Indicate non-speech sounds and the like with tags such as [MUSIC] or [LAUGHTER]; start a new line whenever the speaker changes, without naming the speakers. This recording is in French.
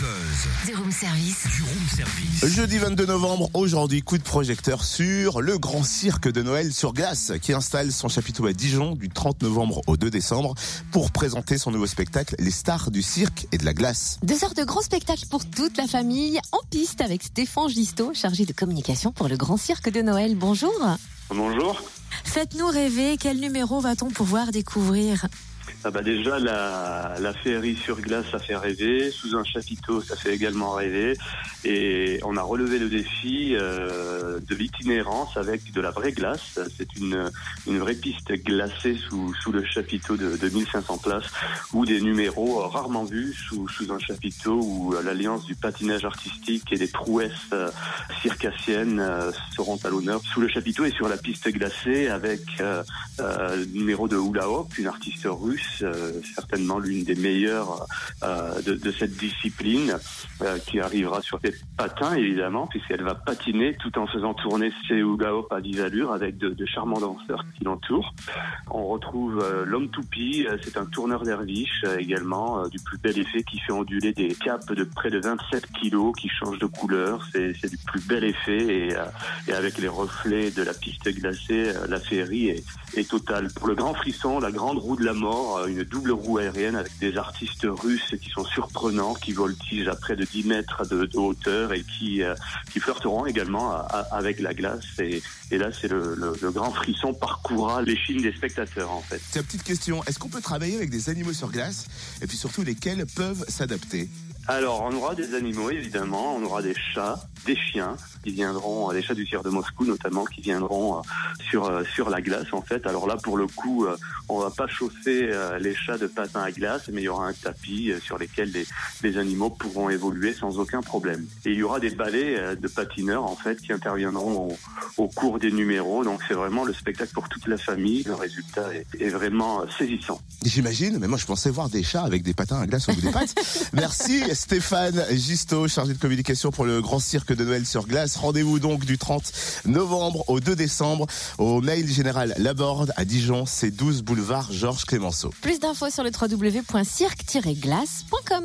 buzz.
Du room service.
Du room service.
Jeudi 22 novembre, aujourd'hui, coup de projecteur sur le grand cirque de Noël sur glace qui installe son chapiteau à Dijon du 30 novembre au 2 décembre pour présenter son nouveau spectacle Les stars du cirque et de la glace.
Deux heures de grand spectacle pour toute la famille en piste avec Stéphane Gisto, chargé de communication pour le grand cirque de Noël. Bonjour.
Bonjour.
Faites-nous rêver, quel numéro va-t-on pouvoir découvrir?
Ah bah déjà la, la féerie sur glace ça fait rêver, sous un chapiteau ça fait également rêver. Et on a relevé le défi euh, de l'itinérance avec de la vraie glace. C'est une, une vraie piste glacée sous, sous le chapiteau de, de 1500 places ou des numéros rarement vus sous, sous un chapiteau où l'alliance du patinage artistique et des prouesses euh, circassiennes euh, seront à l'honneur. Sous le chapiteau et sur la piste glacée avec euh, euh, le numéro de Hula Hoop, une artiste russe, euh, certainement l'une des meilleures euh, de, cette discipline, euh, qui arrivera sur des patins évidemment, puisqu'elle va patiner tout en faisant tourner ses Hoop à 10 allures avec de, charmants danseurs qui l'entourent. On retrouve l'homme toupie, c'est un tourneur derviche également, du plus bel effet qui fait onduler des capes de près de 27 kilos qui changent de couleur. C'est du plus bel effet et, et avec les reflets de la piste glacée, la féerie est, est totale. Pour le grand frisson, la grande roue de la mort, euh, une double roue aérienne avec des artistes russes qui sont surprenants, qui voltigent à près de 10 mètres de, de hauteur et qui, euh, qui flirteront également à- à- avec la glace. Et, et là, c'est le, le- le grand frisson parcourra l'échine des spectateurs en fait.
C'est une petite question, est-ce qu'on peut travailler avec des animaux sur glace et puis surtout lesquels peuvent s'adapter?
Alors, on aura des animaux, évidemment. On aura des chats, des chiens qui viendront, euh, les chats du cirque de Moscou notamment, qui viendront euh, sur euh, sur la glace, en fait. Alors là, pour le coup, on va pas chauffer les chats de patins à glace, mais il y aura un tapis sur lequel les, les animaux pourront évoluer sans aucun problème. Et il y aura des balais de patineurs, en fait, qui interviendront au, au cours des numéros. Donc, c'est vraiment le spectacle pour toute la famille. Le résultat est, est vraiment saisissant.
J'imagine, mais moi je pensais voir des chats avec des patins à glace au bout des pattes. [LAUGHS] Merci Stéphane Gisto, chargé de communication pour le grand cirque de Noël sur glace. Rendez-vous donc du 30 novembre au 2 décembre au mail général Laborde à Dijon, c'est 12 boulevard Georges Clémenceau.
Plus d'infos sur le www.cirque-glace.com.